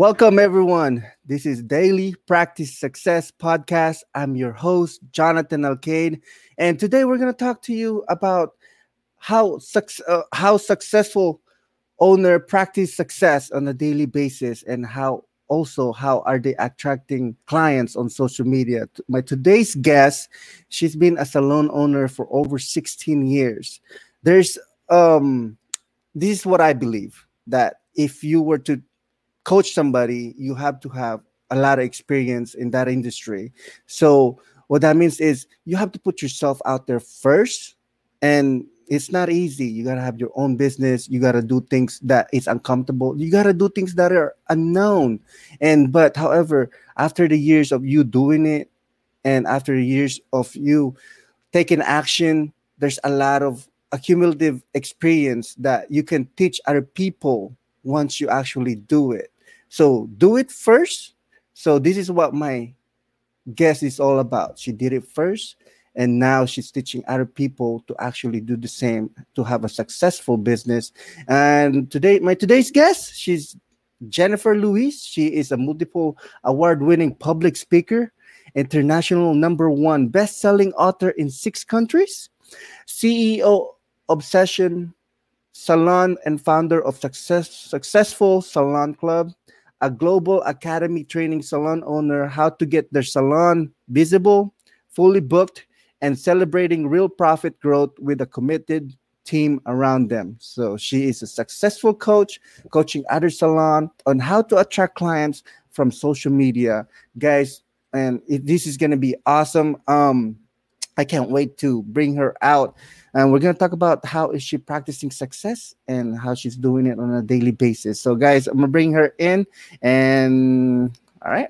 Welcome, everyone. This is Daily Practice Success Podcast. I'm your host, Jonathan Alcade, and today we're going to talk to you about how suc- uh, how successful owner practice success on a daily basis, and how also how are they attracting clients on social media. My today's guest, she's been a salon owner for over 16 years. There's um, this is what I believe that if you were to coach somebody, you have to have a lot of experience in that industry. So what that means is you have to put yourself out there first and it's not easy you got to have your own business you got to do things that is uncomfortable you got to do things that are unknown and but however after the years of you doing it and after years of you taking action there's a lot of accumulative experience that you can teach other people once you actually do it. So do it first. So this is what my guest is all about. She did it first, and now she's teaching other people to actually do the same to have a successful business. And today, my today's guest, she's Jennifer Louise. She is a multiple award-winning public speaker, international number one best-selling author in six countries, CEO Obsession salon and founder of Success, Successful Salon Club, a global academy training salon owner, how to get their salon visible, fully booked, and celebrating real profit growth with a committed team around them. So she is a successful coach, coaching other salon on how to attract clients from social media, guys. And it, this is going to be awesome. Um, I can't wait to bring her out and we're going to talk about how is she practicing success and how she's doing it on a daily basis so guys i'm going to bring her in and all right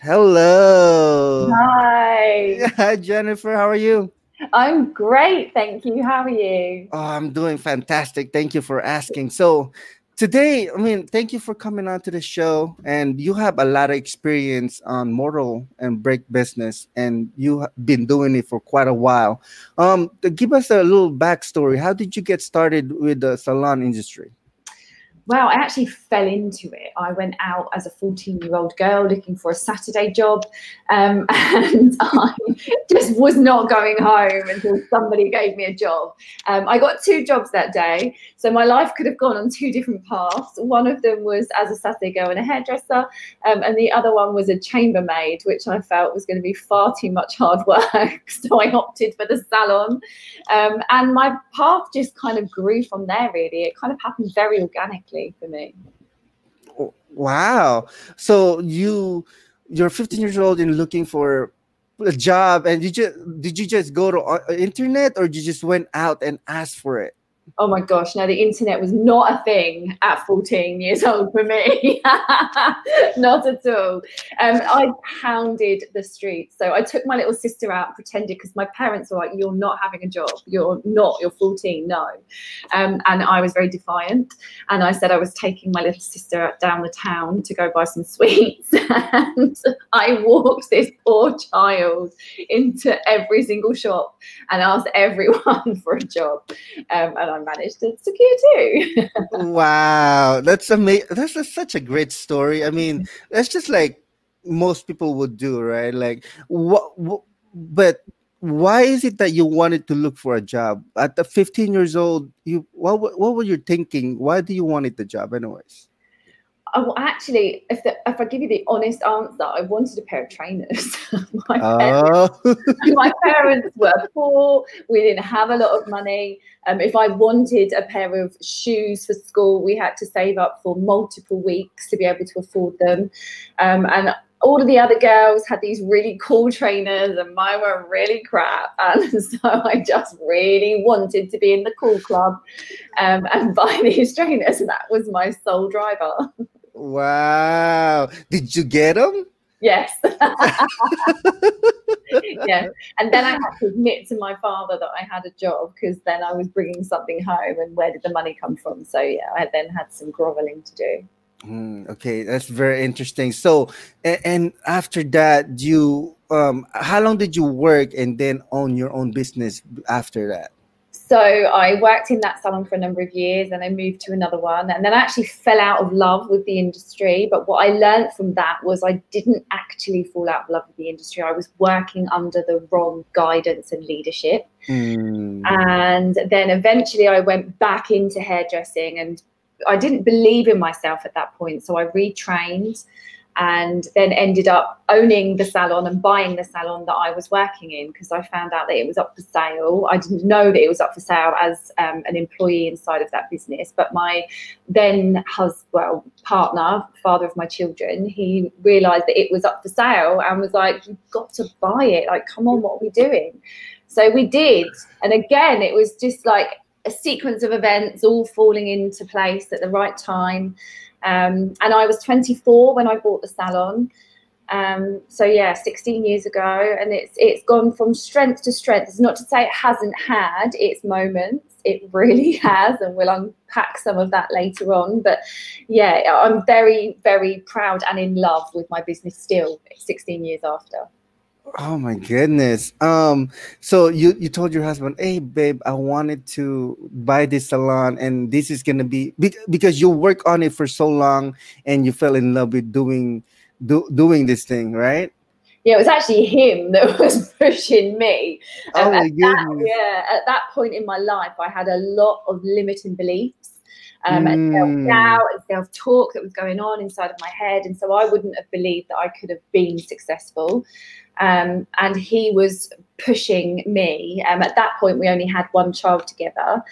Hello. Hi. Hi, Jennifer. How are you? I'm great, thank you. How are you? Oh, I'm doing fantastic. Thank you for asking. So, today, I mean, thank you for coming on to the show. And you have a lot of experience on mortal and break business, and you have been doing it for quite a while. Um, give us a little backstory. How did you get started with the salon industry? Well, I actually fell into it. I went out as a 14 year old girl looking for a Saturday job, um, and I just was not going home until somebody gave me a job. Um, I got two jobs that day, so my life could have gone on two different paths. One of them was as a Saturday girl and a hairdresser, um, and the other one was a chambermaid, which I felt was going to be far too much hard work. so I opted for the salon, um, and my path just kind of grew from there. Really, it kind of happened very organically for me. Wow. So you you're 15 years old and looking for a job and did you did you just go to uh, internet or you just went out and asked for it? Oh my gosh, no, the internet was not a thing at 14 years old for me. not at all. Um, I pounded the streets. So I took my little sister out, pretended because my parents were like, You're not having a job. You're not, you're 14, no. Um, and I was very defiant. And I said I was taking my little sister down the town to go buy some sweets. and I walked this poor child into every single shop and asked everyone for a job. Um, and I managed to secure too. wow, that's amazing. That's a, such a great story. I mean, that's just like most people would do, right? Like, what, what? But why is it that you wanted to look for a job at the 15 years old? You what? What were you thinking? Why do you wanted the job, anyways? Oh, actually, if the, if I give you the honest answer, I wanted a pair of trainers. my, oh. parents, my, parents, were poor. We didn't have a lot of money. Um, if I wanted a pair of shoes for school, we had to save up for multiple weeks to be able to afford them. Um, and all of the other girls had these really cool trainers and mine were really crap. And so I just really wanted to be in the cool club um, and buy these trainers. And that was my sole driver. Wow. Did you get them? Yes. yeah. And then I had to admit to my father that I had a job because then I was bringing something home and where did the money come from? So, yeah, I then had some groveling to do. Mm, okay, that's very interesting. So, and, and after that, you um, how long did you work and then own your own business after that? So I worked in that salon for a number of years and I moved to another one and then I actually fell out of love with the industry. But what I learned from that was I didn't actually fall out of love with the industry. I was working under the wrong guidance and leadership. Mm. And then eventually I went back into hairdressing and I didn't believe in myself at that point. So I retrained and then ended up owning the salon and buying the salon that I was working in because I found out that it was up for sale. I didn't know that it was up for sale as um, an employee inside of that business, but my then husband, well, partner, father of my children, he realised that it was up for sale and was like, "You've got to buy it! Like, come on, what are we doing?" So we did, and again, it was just like a sequence of events all falling into place at the right time. Um, and I was 24 when I bought the salon. Um, so yeah, 16 years ago, and it's it's gone from strength to strength. It's not to say it hasn't had its moments. It really has, and we'll unpack some of that later on. But yeah, I'm very, very proud and in love with my business still, 16 years after. Oh my goodness. Um, so you you told your husband, "Hey, babe, I wanted to buy this salon, and this is gonna be because you work on it for so long, and you fell in love with doing do, doing this thing, right?" Yeah, it was actually him that was pushing me. Um, oh my goodness. That, yeah, at that point in my life, I had a lot of limiting beliefs. Um, mm. and self doubt and self talk that was going on inside of my head. And so I wouldn't have believed that I could have been successful. Um, and he was pushing me. Um, at that point, we only had one child together.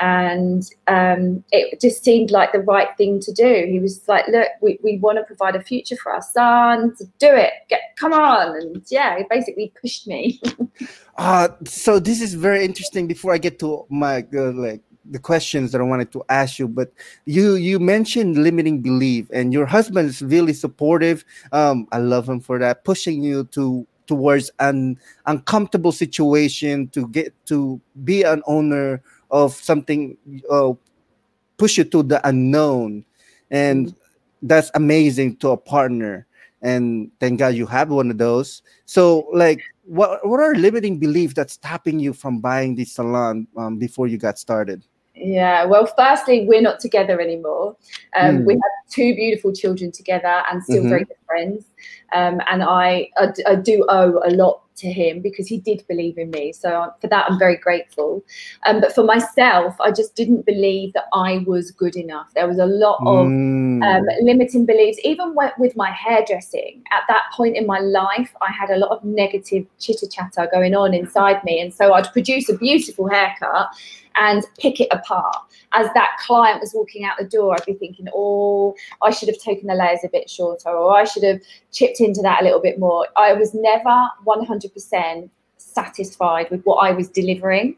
And um, it just seemed like the right thing to do. He was like, "Look, we, we want to provide a future for our son. So do it. Get come on!" And yeah, he basically pushed me. uh, so this is very interesting. Before I get to my uh, like the questions that I wanted to ask you, but you you mentioned limiting belief, and your husband is really supportive. Um, I love him for that, pushing you to towards an uncomfortable situation to get to be an owner of something, uh, push you to the unknown, and mm-hmm. that's amazing to a partner. And thank God you have one of those. So, like, what what are limiting beliefs that's stopping you from buying this salon um, before you got started? Yeah, well, firstly, we're not together anymore. Um, mm. We have two beautiful children together and still mm-hmm. very good friends. Um, and I, I, I, do owe a lot to him because he did believe in me. So for that, I'm very grateful. Um, but for myself, I just didn't believe that I was good enough. There was a lot of mm. um, limiting beliefs, even with my hairdressing. At that point in my life, I had a lot of negative chitter chatter going on inside me. And so I'd produce a beautiful haircut and pick it apart. As that client was walking out the door, I'd be thinking, oh, I should have taken the layers a bit shorter, or I should have chipped into that a little bit more. I was never 100% satisfied with what I was delivering.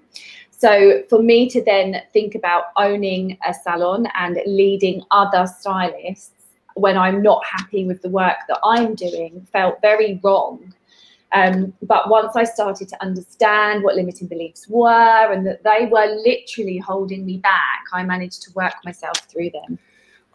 So for me to then think about owning a salon and leading other stylists when I'm not happy with the work that I'm doing felt very wrong. Um, but once I started to understand what limiting beliefs were and that they were literally holding me back, I managed to work myself through them.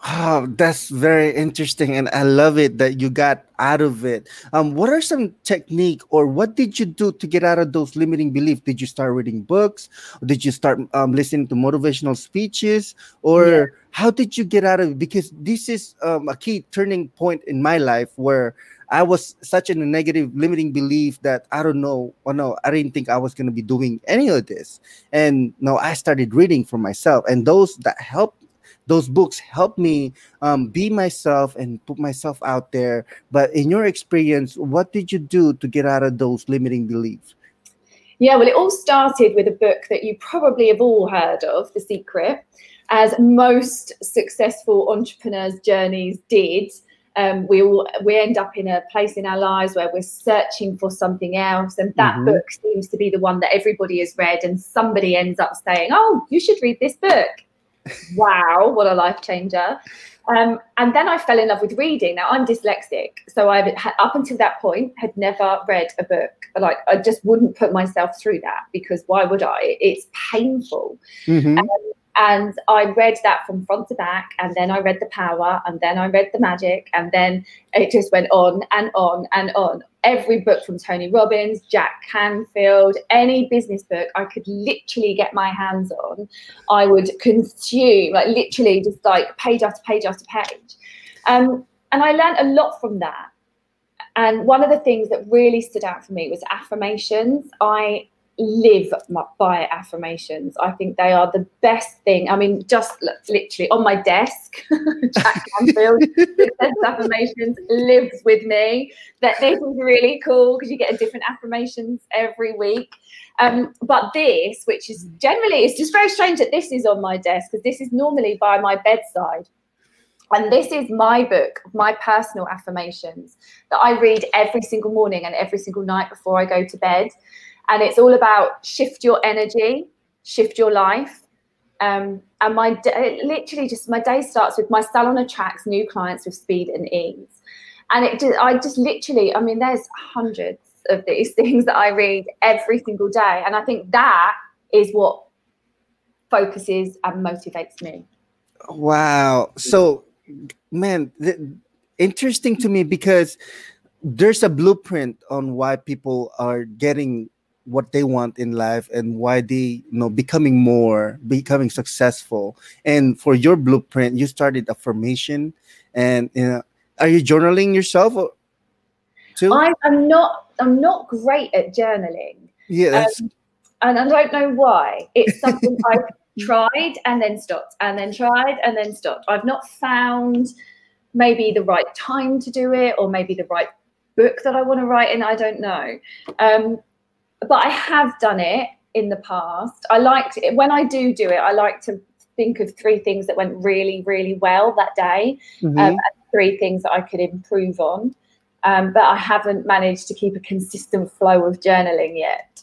Oh, that's very interesting, and I love it that you got out of it. Um, what are some technique, or what did you do to get out of those limiting beliefs? Did you start reading books, or did you start um, listening to motivational speeches, or yeah. how did you get out of it? Because this is um, a key turning point in my life where I was such in a negative limiting belief that I don't know, oh no, I didn't think I was going to be doing any of this. And no, I started reading for myself, and those that helped, those books helped me um, be myself and put myself out there. But in your experience, what did you do to get out of those limiting beliefs? Yeah, well, it all started with a book that you probably have all heard of, The Secret, as most successful entrepreneurs' journeys did um, we all we end up in a place in our lives where we're searching for something else and that mm-hmm. book seems to be the one that everybody has read and somebody ends up saying oh you should read this book wow what a life changer um, and then I fell in love with reading. Now I'm dyslexic, so I up until that point had never read a book. Like I just wouldn't put myself through that because why would I? It's painful. Mm-hmm. Um, And I read that from front to back, and then I read The Power, and then I read The Magic, and then it just went on and on and on. Every book from Tony Robbins, Jack Canfield, any business book I could literally get my hands on, I would consume, like literally just like page after page after page. Um, and I learned a lot from that. And one of the things that really stood out for me was affirmations. I live by affirmations. I think they are the best thing. I mean, just literally on my desk, Jack Canfield affirmations lives with me. That this is really cool because you get a different affirmations every week. Um, but this, which is generally, it's just very strange that this is on my desk because this is normally by my bedside. And this is my book, my personal affirmations that I read every single morning and every single night before I go to bed. And it's all about shift your energy, shift your life. Um, and my literally just my day starts with my salon attracts new clients with speed and ease. And it just, I just literally, I mean, there's hundreds of these things that I read every single day. And I think that is what focuses and motivates me. Wow. So man, th- interesting to me because there's a blueprint on why people are getting what they want in life and why they you know becoming more becoming successful and for your blueprint you started affirmation and you know are you journaling yourself too I, am not i'm not great at journaling yeah. Um, and i don't know why it's something i've tried and then stopped and then tried and then stopped. I've not found maybe the right time to do it or maybe the right book that I want to write and I don't know. Um, but I have done it in the past. I liked it. When I do do it, I like to think of three things that went really, really well that day, mm-hmm. um, three things that I could improve on. Um, but I haven't managed to keep a consistent flow of journaling yet.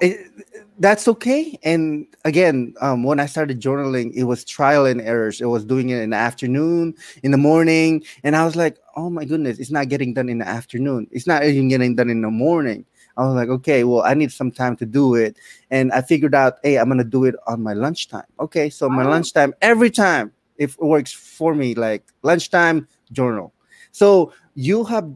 It, that's okay. And again, um, when I started journaling, it was trial and errors. It was doing it in the afternoon, in the morning, and I was like, "Oh my goodness, it's not getting done in the afternoon. It's not even getting done in the morning." I was like, "Okay, well, I need some time to do it," and I figured out, "Hey, I'm gonna do it on my lunchtime." Okay, so my lunchtime every time if it works for me, like lunchtime journal. So you have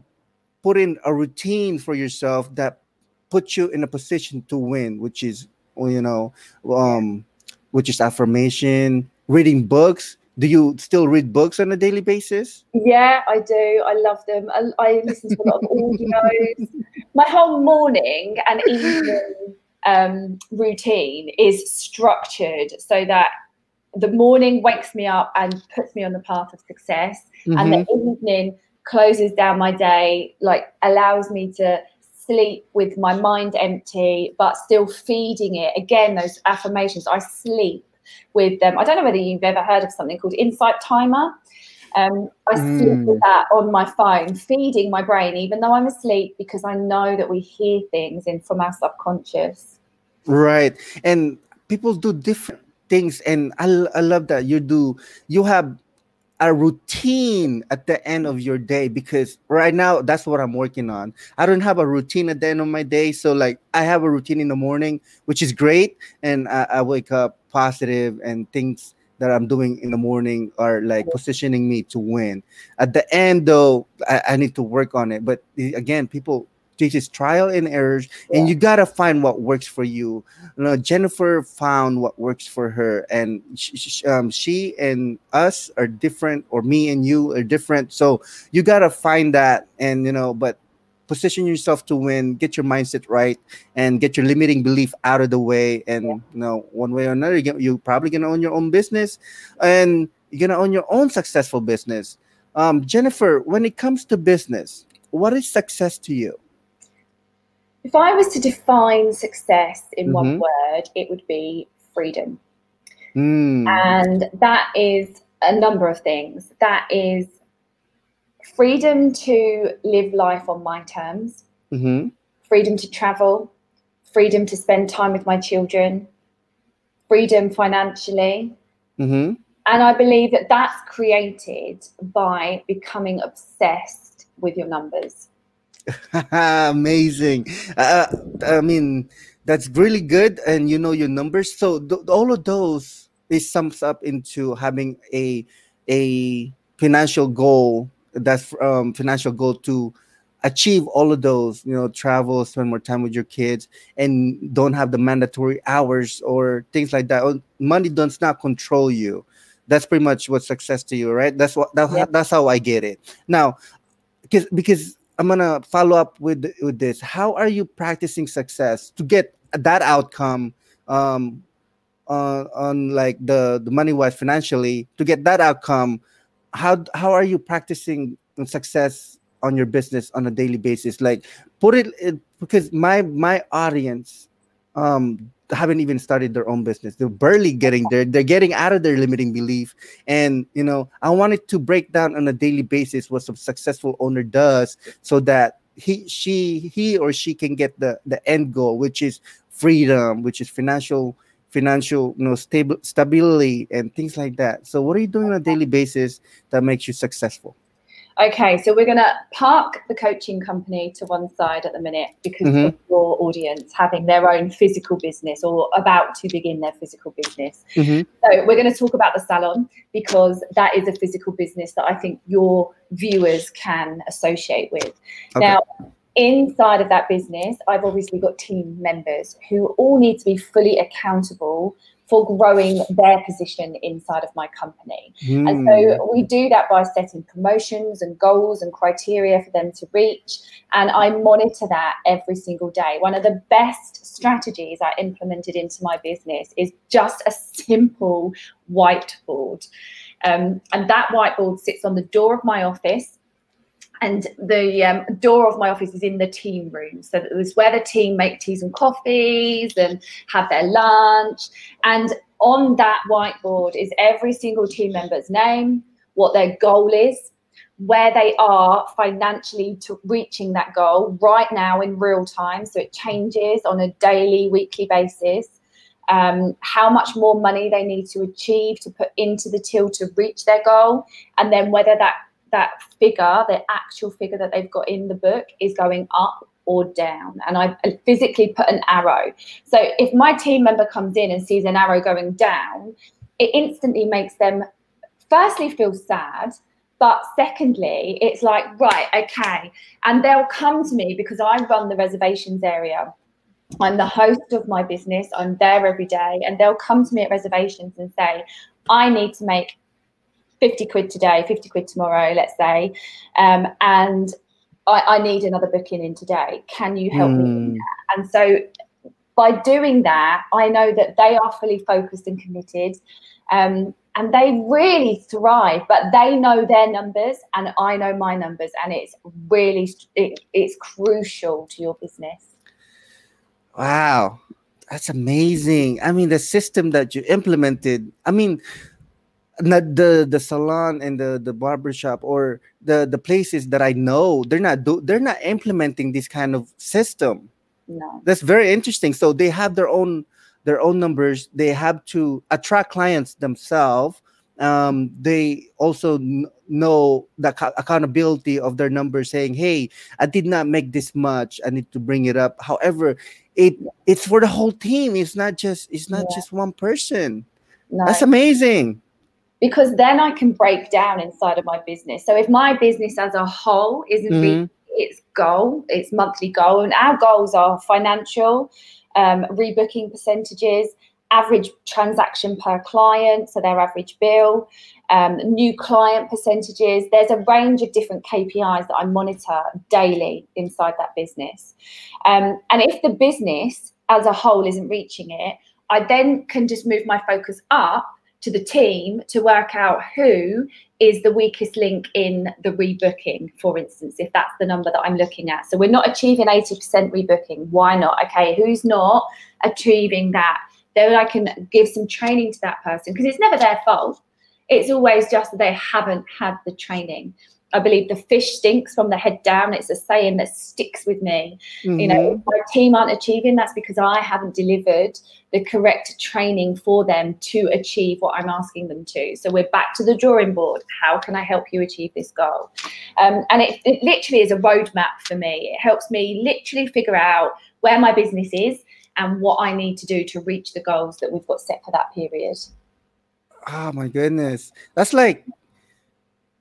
put in a routine for yourself that puts you in a position to win, which is you know, um, which is affirmation, reading books. Do you still read books on a daily basis? Yeah, I do. I love them. I, I listen to a lot of audios. My whole morning and evening um, routine is structured so that the morning wakes me up and puts me on the path of success, mm-hmm. and the mm-hmm. evening closes down my day, like allows me to sleep with my mind empty, but still feeding it. Again, those affirmations, I sleep with them. I don't know whether you've ever heard of something called Insight Timer. Um, I mm. sleep with that on my phone, feeding my brain, even though I'm asleep, because I know that we hear things in from our subconscious. Right, and people do different things, and I, I love that you do. You have a routine at the end of your day because right now that's what I'm working on. I don't have a routine at the end of my day. So like I have a routine in the morning, which is great. And I, I wake up positive and things that I'm doing in the morning are like positioning me to win. At the end though, I, I need to work on it. But again, people this is trial and errors yeah. and you gotta find what works for you you know jennifer found what works for her and she, um, she and us are different or me and you are different so you gotta find that and you know but position yourself to win get your mindset right and get your limiting belief out of the way and you know one way or another you're probably gonna own your own business and you're gonna own your own successful business um, jennifer when it comes to business what is success to you if I was to define success in mm-hmm. one word, it would be freedom. Mm. And that is a number of things. That is freedom to live life on my terms, mm-hmm. freedom to travel, freedom to spend time with my children, freedom financially. Mm-hmm. And I believe that that's created by becoming obsessed with your numbers. Amazing. Uh, I mean, that's really good, and you know your numbers. So th- all of those it sums up into having a a financial goal that's um financial goal to achieve all of those you know travel spend more time with your kids and don't have the mandatory hours or things like that. Money does not control you. That's pretty much what success to you right? That's what yep. that's how i get it. Now because because i'm gonna follow up with with this. How are you practicing success to get that outcome um on on like the the money wise financially to get that outcome how how are you practicing success on your business on a daily basis? Like put it, it because my my audience um haven't even started their own business. They're barely getting there. They're getting out of their limiting belief. And you know i wanted to break down on a daily basis what a successful owner does so that he she he or she can get the the end goal which is freedom which is financial financial you know stable stability and things like that so what are you doing on a daily basis that makes you successful Okay, so we're going to park the coaching company to one side at the minute because mm-hmm. of your audience having their own physical business or about to begin their physical business. Mm-hmm. So we're going to talk about the salon because that is a physical business that I think your viewers can associate with. Okay. Now, inside of that business, I've obviously got team members who all need to be fully accountable for growing their position inside of my company. Mm. And so hmm. we do that by setting promotions and goals and criteria for them to reach. And I monitor that every single day. One of the best strategies I implemented into my business is just a simple whiteboard. Um, and that whiteboard sits on the door of my office and the um, door of my office is in the team room. So it was where the team make teas and coffees and have their lunch. And on that whiteboard is every single team member's name what their goal is where they are financially to reaching that goal right now in real time. So it changes on a daily weekly basis. Um, how much more money they need to achieve to put into the till to reach their goal. And then whether that that figure, the actual figure that they've got in the book, is going up or down. And I physically put an arrow. So if my team member comes in and sees an arrow going down, it instantly makes them firstly feel sad. But secondly, it's like, right, okay. And they'll come to me because I run the reservations area. I'm the host of my business. I'm there every day. And they'll come to me at reservations and say, I need to make 50 quid today, 50 quid tomorrow, let's say, um, and I, I, need another booking in today. Can you help mm. me? Hmm. And so by doing that, I know that they are fully focused and committed. Um, and they really thrive, but they know their numbers and I know my numbers, and it's really it, it's crucial to your business. Wow, that's amazing. I mean, the system that you implemented. I mean, not the the salon and the the barbershop or the the places that I know they're not do, they're not implementing this kind of system. No. That's very interesting. So they have their own their own numbers. They have to attract clients themselves. Um, they also n- know the ac- accountability of their numbers, saying, "Hey, I did not make this much. I need to bring it up." However, it it's for the whole team. It's not just it's not yeah. just one person. No. That's amazing because then I can break down inside of my business. So if my business as a whole isn't mm-hmm. its goal, its monthly goal, and our goals are financial, um, rebooking percentages, average transaction per client, so their average bill, um, new client percentages. There's a range of different KPIs that I monitor daily inside that business. Um, and if the business as a whole isn't reaching it, I then can just move my focus up to the team to work out who is the weakest link in the rebooking, for instance, if that's the number that I'm looking at. So we're not achieving 80% rebooking. Why not? Okay, who's not achieving that? Then I can give some training to that person because it's never their fault. It's always just that they haven't had the training. I believe the fish stinks from the head down. It's a saying that sticks with me. Mm-hmm. You know, mm-hmm. my team aren't achieving, that's because I haven't delivered the correct training for them to achieve what I'm asking them to. So we're back to the drawing board. How can I help you achieve this goal? Um, and it, it literally is a roadmap for me. It helps me literally figure out where my business is and what I need to do to reach the goals that we've got set for that period. Oh my goodness. That's like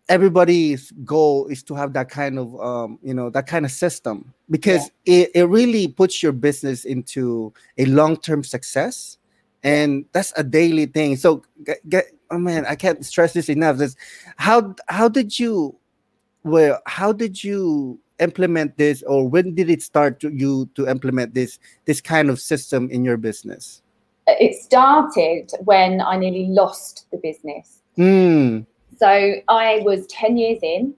everybody's goal is to have that kind of um, you know that kind of system because yeah. it, it really puts your business into a long-term success. And that's a daily thing. So get, get oh man i can't stress this enough. This how how did you well how did you implement this or when did it start to you to implement this this kind of system in your business? It started when i nearly lost the business. Mm. So I was 10 years in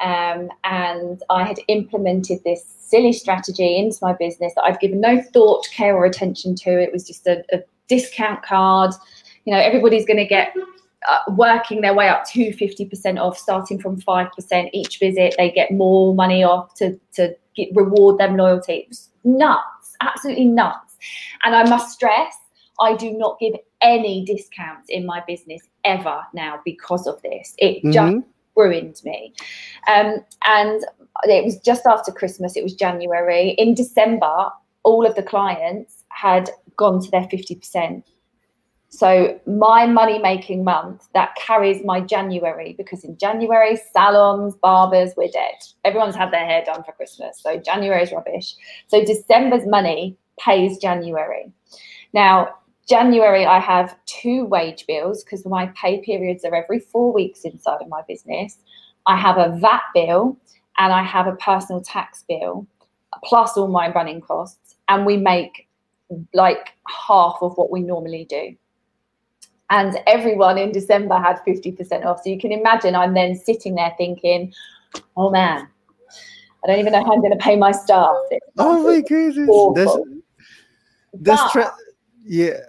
um, and I had implemented this silly strategy into my business that I've given no thought, care, or attention to. It was just a, a discount card. You know, everybody's going to get uh, working their way up to 50% off, starting from 5% each visit. They get more money off to, to get, reward them loyalty. It was nuts, absolutely nuts. And I must stress, I do not give any discounts in my business ever now because of this. It mm-hmm. just ruined me. Um, and it was just after Christmas, it was January. In December, all of the clients had gone to their 50%. So my money making month that carries my January because in January salons, barbers, we're dead. Everyone's had their hair done for Christmas. So January is rubbish. So December's money pays January. Now January, I have two wage bills because my pay periods are every four weeks inside of my business. I have a VAT bill and I have a personal tax bill, plus all my running costs. And we make like half of what we normally do. And everyone in December had 50% off. So you can imagine I'm then sitting there thinking, oh man, I don't even know how I'm going to pay my staff. oh my goodness. This, this yeah.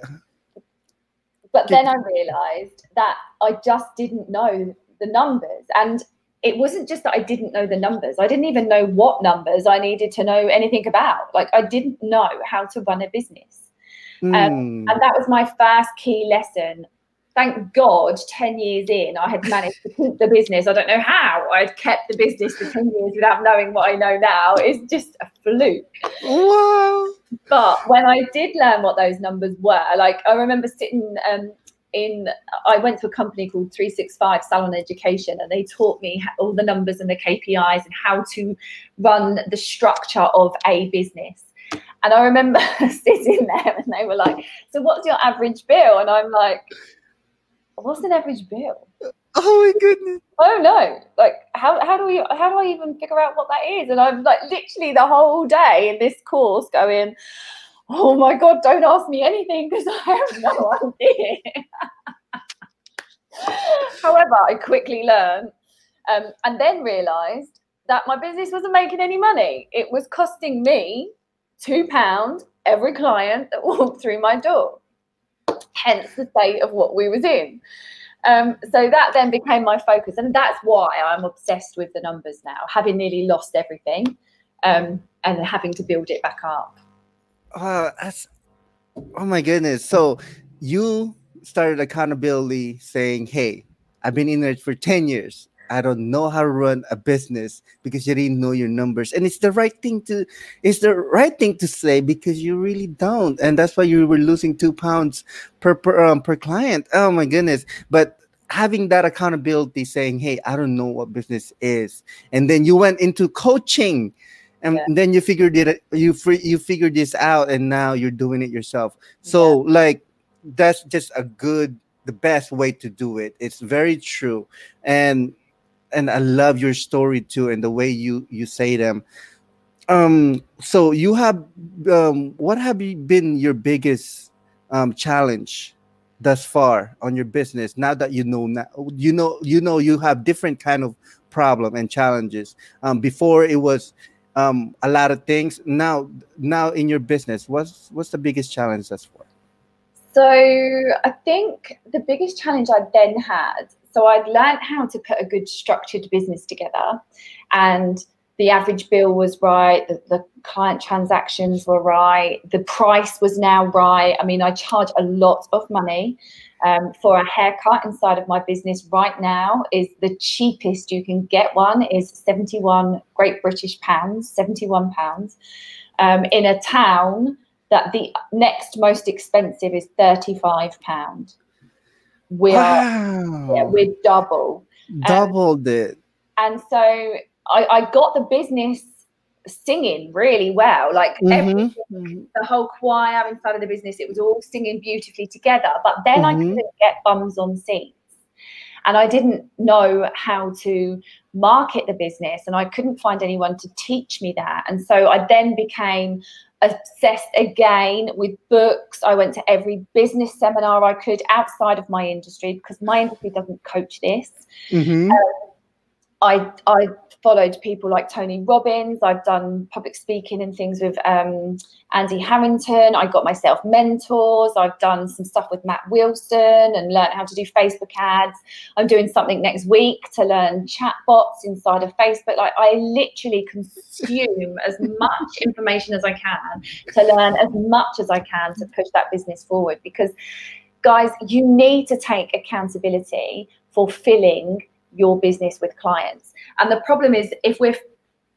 But then I realized that I just didn't know the numbers. And it wasn't just that I didn't know the numbers. I didn't even know what numbers I needed to know anything about. Like I didn't know how to run a business. Mm. Um, hmm. and that was my first key lesson thank God, 10 years in, I had managed to keep the business. I don't know how I'd kept the business for 10 years without knowing what I know now. It's just a fluke. Wow. But when I did learn what those numbers were, like I remember sitting um, in, I went to a company called 365 Salon Education, and they taught me all the numbers and the KPIs and how to run the structure of a business. And I remember sitting there and they were like, So, what's your average bill? And I'm like, what's an average bill? Oh my goodness. Oh no. Like how how do we how do I even figure out what that is? And I'm like literally the whole day in this course going, Oh my god, don't ask me anything because I have no idea. However, I quickly learned um, and then realized that my business wasn't making any money. It was costing me two pounds every client that walked through my door hence the state of what we was in. Um, so that then became my focus, and that's why I'm obsessed with the numbers now, having nearly lost everything, um, and having to build it back up. Uh, that's oh my goodness. So you started accountability, saying, "Hey, I've been in it for ten years. I don't know how to run a business because you didn't know your numbers. And it's the right thing to it's the right thing to say because you really don't. And that's why you were losing two pounds per per, um, per client. Oh my goodness. But having that accountability saying, Hey, I don't know what business is. And then you went into coaching and yeah. then you figured it you free you figured this out and now you're doing it yourself. So yeah. like that's just a good the best way to do it. It's very true. And and I love your story too, and the way you you say them. Um, so you have um, what have you been your biggest um, challenge thus far on your business? Now that you know now, you know you know you have different kind of problem and challenges. Um, before it was um, a lot of things. Now now in your business, what's what's the biggest challenge thus far? So I think the biggest challenge I then had so I'd learned how to put a good structured business together and the average bill was right, the, the, client transactions were right, the price was now right. I mean, I charge a lot of money um, for a haircut inside of my business right now is the cheapest you can get one is 71 Great British pounds, 71 pounds. Um, in a town that the next most expensive is 35 pound. We wow. are yeah, we're double doubled um, it and so I, I got the business singing really well. Like mm-hmm. mm-hmm. the whole choir inside of the business, it was all singing beautifully together. But then mm-hmm. I couldn't get bums on seats. And I didn't know how to market the business, and I couldn't find anyone to teach me that. And so I then became obsessed again with books. I went to every business seminar I could outside of my industry because my industry doesn't coach this. Mm-hmm. Um, I I followed people like Tony Robbins. I've done public speaking and things with um, Andy Harrington. I got myself mentors. I've done some stuff with Matt Wilson and learned how to do Facebook ads. I'm doing something next week to learn chatbots inside of Facebook. Like I literally consume as much information as I can to learn as much as I can to push that business forward because guys, you need to take accountability for filling your business with clients. And the problem is if we're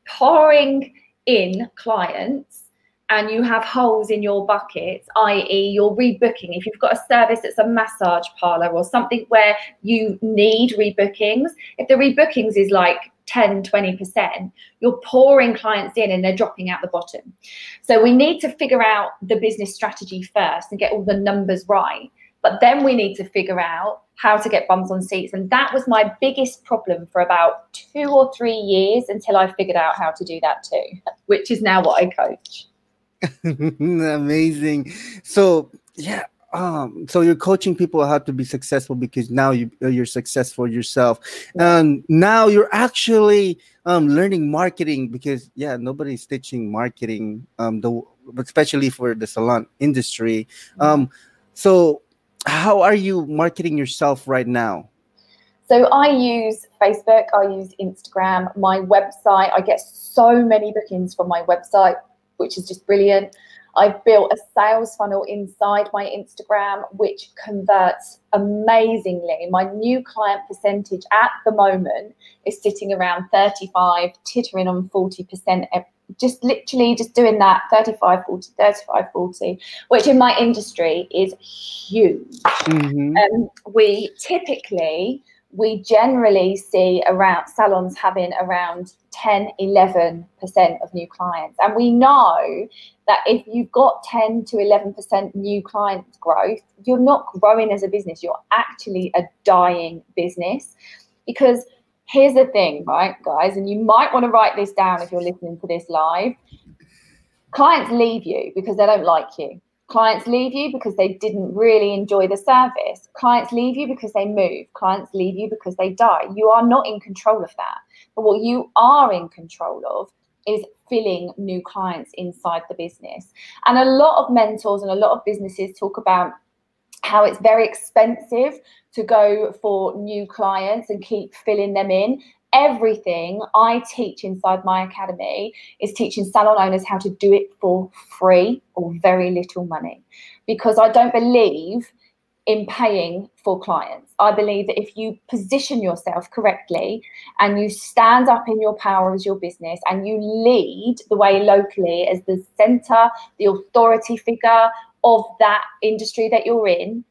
pouring in clients and you have holes in your buckets, i.e., you're rebooking. If you've got a service that's a massage parlor or something where you need rebookings, if the rebookings is like 10, 20%, you're pouring clients in and they're dropping out the bottom. So we need to figure out the business strategy first and get all the numbers right. But then we need to figure out how to get bums on seats. And that was my biggest problem for about two or three years until I figured out how to do that too, which is now what I coach. Amazing. So, yeah, um so you're coaching people how to be successful because now you you're successful yourself and now you're actually um learning marketing because yeah nobody's teaching marketing um the especially for the salon industry um so how are you marketing yourself right now? So I use Facebook, I use Instagram, my website. I get so many bookings from my website, which is just brilliant. I've built a sales funnel inside my Instagram, which converts amazingly. My new client percentage at the moment is sitting around 35, tittering on 40% just literally just doing that 35 40 35 40 which in my industry is huge. Mm-hmm. um, we typically we generally see around salons having around 10 11% of new clients. And we know that if you've got 10 to 11% new client growth you're not growing as a business. You're actually a dying business. Because here's the thing, right, guys, and you might want to write this down if you're listening to this live. Clients leave you because they don't like you. Clients leave you because they didn't really enjoy the service. Clients leave you because they move. Clients leave you because they die. You are not in control of that. But what you are in control of is filling new clients inside the business. And a lot of mentors and a lot of businesses talk about how it's very expensive to go for new clients and keep filling them in. Everything I teach inside my academy is teaching salon owners how to do it for free or very little money because I don't believe in paying for clients. I believe that if you position yourself correctly and you stand up in your power as your business and you lead the way locally as the center, the authority figure of that industry that you're in,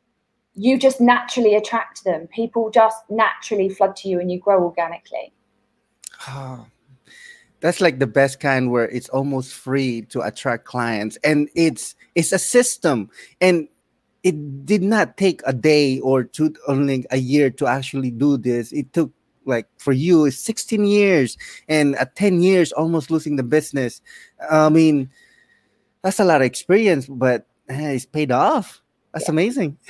you just naturally attract them. People just naturally flood to you and you grow organically. Oh, that's like the best kind where it's almost free to attract clients. And it's it's a system. And it did not take a day or two only a year to actually do this. It took like for you 16 years. And at 10 years almost losing the business. I mean that's a lot of experience but it's paid off. That's yeah. amazing.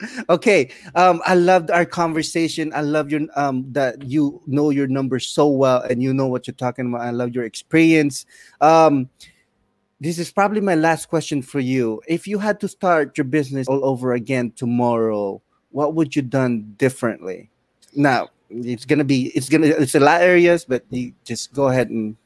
Okay um i loved our conversation. I love your um that you know your numbers so well and you know what you're talking about. I love your experience. Um this is probably my last question for you. If you had to start your business all over again tomorrow what would you done differently? Now it's gonna be it's gonna it's a lot of areas but you just go ahead and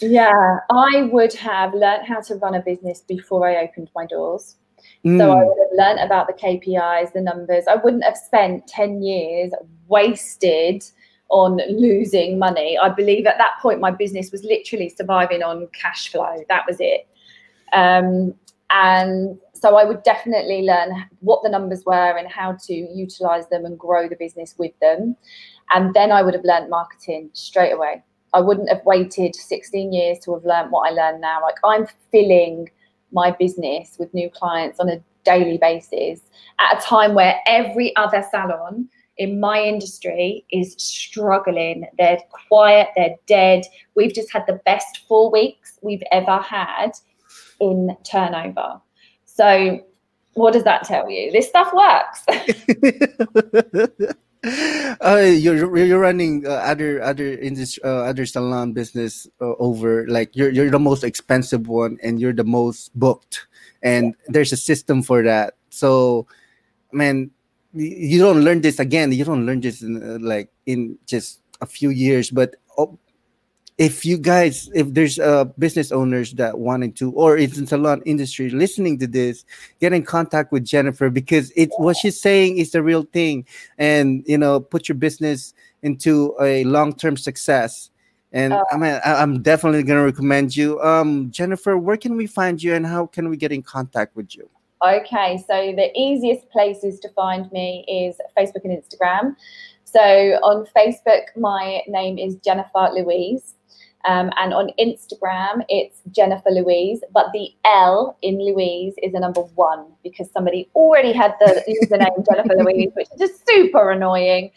yeah i would have learned how to run a business before i opened my doors Mm. So I mm. would have learned about the KPIs, the numbers. I wouldn't have spent 10 years wasted on losing money. I believe at that point my business was literally surviving on cash flow. That was it. Um, and so I would definitely learn what the numbers were and how to utilize them and grow the business with them. And then I would have learned marketing straight away. I wouldn't have waited 16 years to have learned what I learn now. Like I'm filling my business with new clients on a daily basis at a time where every other salon in my industry is struggling. They're quiet, they're dead. We've just had the best four weeks we've ever had in turnover. So, what does that tell you? This stuff works. uh, you're you're running uh, other other industry uh, other salon business uh, over like you're you're the most expensive one and you're the most booked. And there's a system for that. So man you don't learn this again. You don't learn this in, uh, like in just a few years. But if you guys if there's uh business owners that wanted to or it's in salon industry listening to this get in contact with jennifer because it what she's saying is the real thing. And you know put your business into a long-term success. And uh, i mean I, i'm definitely going to recommend you. Um jennifer where can we find you and how can we get in contact with you? Okay so the easiest places to find me is facebook and instagram. So on facebook my name is jennifer louise um, and on Instagram, it's Jennifer Louise, but the L in Louise is a number one because somebody already had the username Jennifer Louise, which is just super annoying.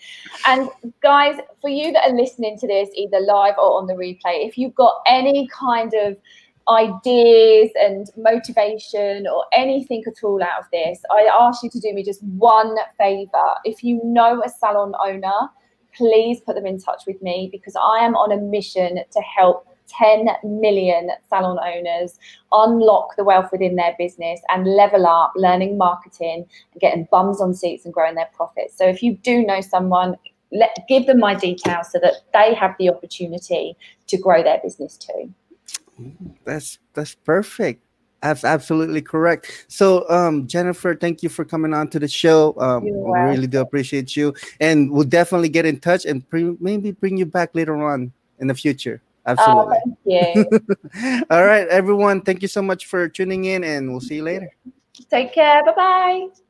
And guys, for you that are listening to this, either live or on the replay, if you've got any kind of ideas and motivation or anything at all out of this, I ask you to do me just one favor. If you know a salon owner, please put them in touch with me because I am on a mission to help 10 million salon owners unlock the wealth within their business and level up learning marketing and getting bums on seats and growing their profits. So if you do know someone, let give them my details so that they have the opportunity to grow their business too. That's that's perfect. That's absolutely correct. So, um, Jennifer, thank you for coming on to the show. Um, we really do appreciate you, and we'll definitely get in touch and pre- maybe bring you back later on in the future. Absolutely. Oh, thank All right, everyone. Thank you so much for tuning in, and we'll see you later. Take care. Bye bye.